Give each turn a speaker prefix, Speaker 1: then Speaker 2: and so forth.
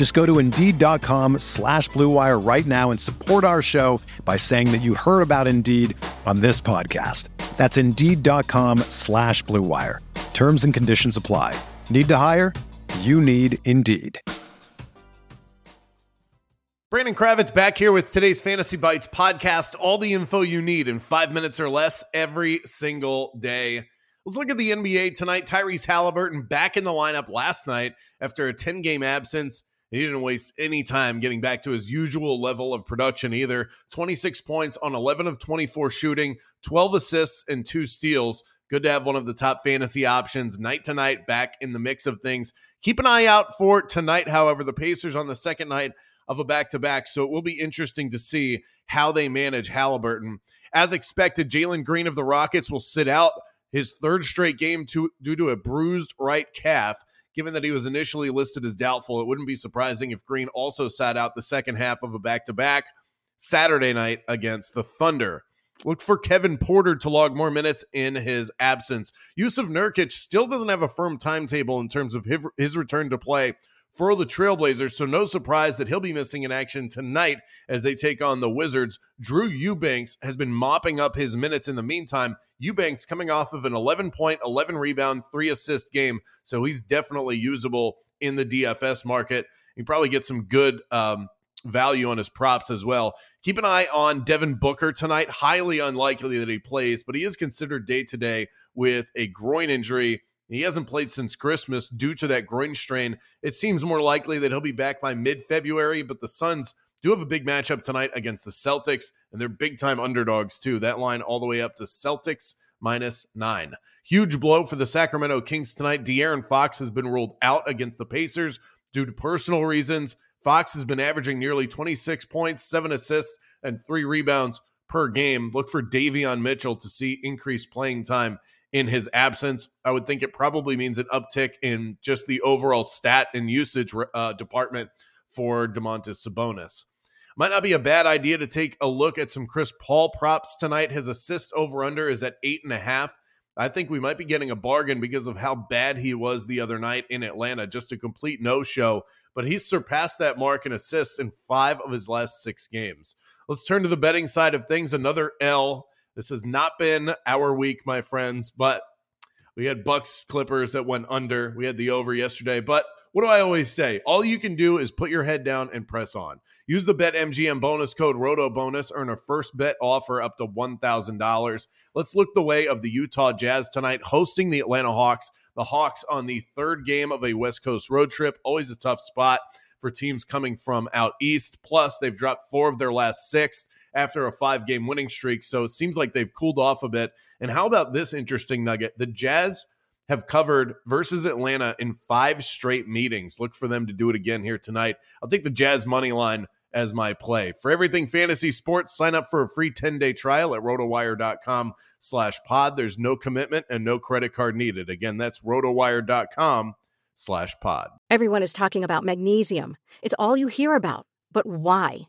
Speaker 1: Just go to Indeed.com slash BlueWire right now and support our show by saying that you heard about Indeed on this podcast. That's Indeed.com slash BlueWire. Terms and conditions apply. Need to hire? You need Indeed.
Speaker 2: Brandon Kravitz back here with today's Fantasy Bites podcast. All the info you need in five minutes or less every single day. Let's look at the NBA tonight. Tyrese Halliburton back in the lineup last night after a 10 game absence. He didn't waste any time getting back to his usual level of production either. 26 points on 11 of 24 shooting, 12 assists, and two steals. Good to have one of the top fantasy options night to night back in the mix of things. Keep an eye out for tonight, however. The Pacers on the second night of a back to back. So it will be interesting to see how they manage Halliburton. As expected, Jalen Green of the Rockets will sit out his third straight game to, due to a bruised right calf. Given that he was initially listed as doubtful, it wouldn't be surprising if Green also sat out the second half of a back to back Saturday night against the Thunder. Look for Kevin Porter to log more minutes in his absence. Jusuf Nurkic still doesn't have a firm timetable in terms of his return to play for the Trailblazers. So no surprise that he'll be missing in action tonight as they take on the Wizards. Drew Eubanks has been mopping up his minutes in the meantime. Eubanks coming off of an 11 point, 11 rebound, three assist game. So he's definitely usable in the DFS market. You probably get some good um, value on his props as well. Keep an eye on Devin Booker tonight. Highly unlikely that he plays, but he is considered day to day with a groin injury he hasn't played since Christmas due to that groin strain. It seems more likely that he'll be back by mid February, but the Suns do have a big matchup tonight against the Celtics, and they're big time underdogs too. That line all the way up to Celtics minus nine. Huge blow for the Sacramento Kings tonight. De'Aaron Fox has been ruled out against the Pacers due to personal reasons. Fox has been averaging nearly 26 points, seven assists, and three rebounds per game. Look for Davion Mitchell to see increased playing time in his absence. I would think it probably means an uptick in just the overall stat and usage uh, department for Domantas Sabonis. Might not be a bad idea to take a look at some Chris Paul props tonight. His assist over under is at eight and a half. I think we might be getting a bargain because of how bad he was the other night in Atlanta, just a complete no show. But he's surpassed that mark in assists in five of his last six games. Let's turn to the betting side of things. Another L this has not been our week, my friends, but we had Bucks Clippers that went under. We had the over yesterday, but what do I always say? All you can do is put your head down and press on. Use the BetMGM bonus code Roto Bonus, earn a first bet offer up to $1,000. Let's look the way of the Utah Jazz tonight, hosting the Atlanta Hawks. The Hawks on the third game of a West Coast road trip, always a tough spot for teams coming from out east. Plus, they've dropped four of their last six after a five game winning streak. So it seems like they've cooled off a bit. And how about this interesting nugget? The Jazz have covered versus Atlanta in five straight meetings. Look for them to do it again here tonight. I'll take the Jazz money line as my play. For everything fantasy sports, sign up for a free 10-day trial at rotowire.com slash pod. There's no commitment and no credit card needed. Again, that's rotowire.com slash pod.
Speaker 3: Everyone is talking about magnesium. It's all you hear about. But why?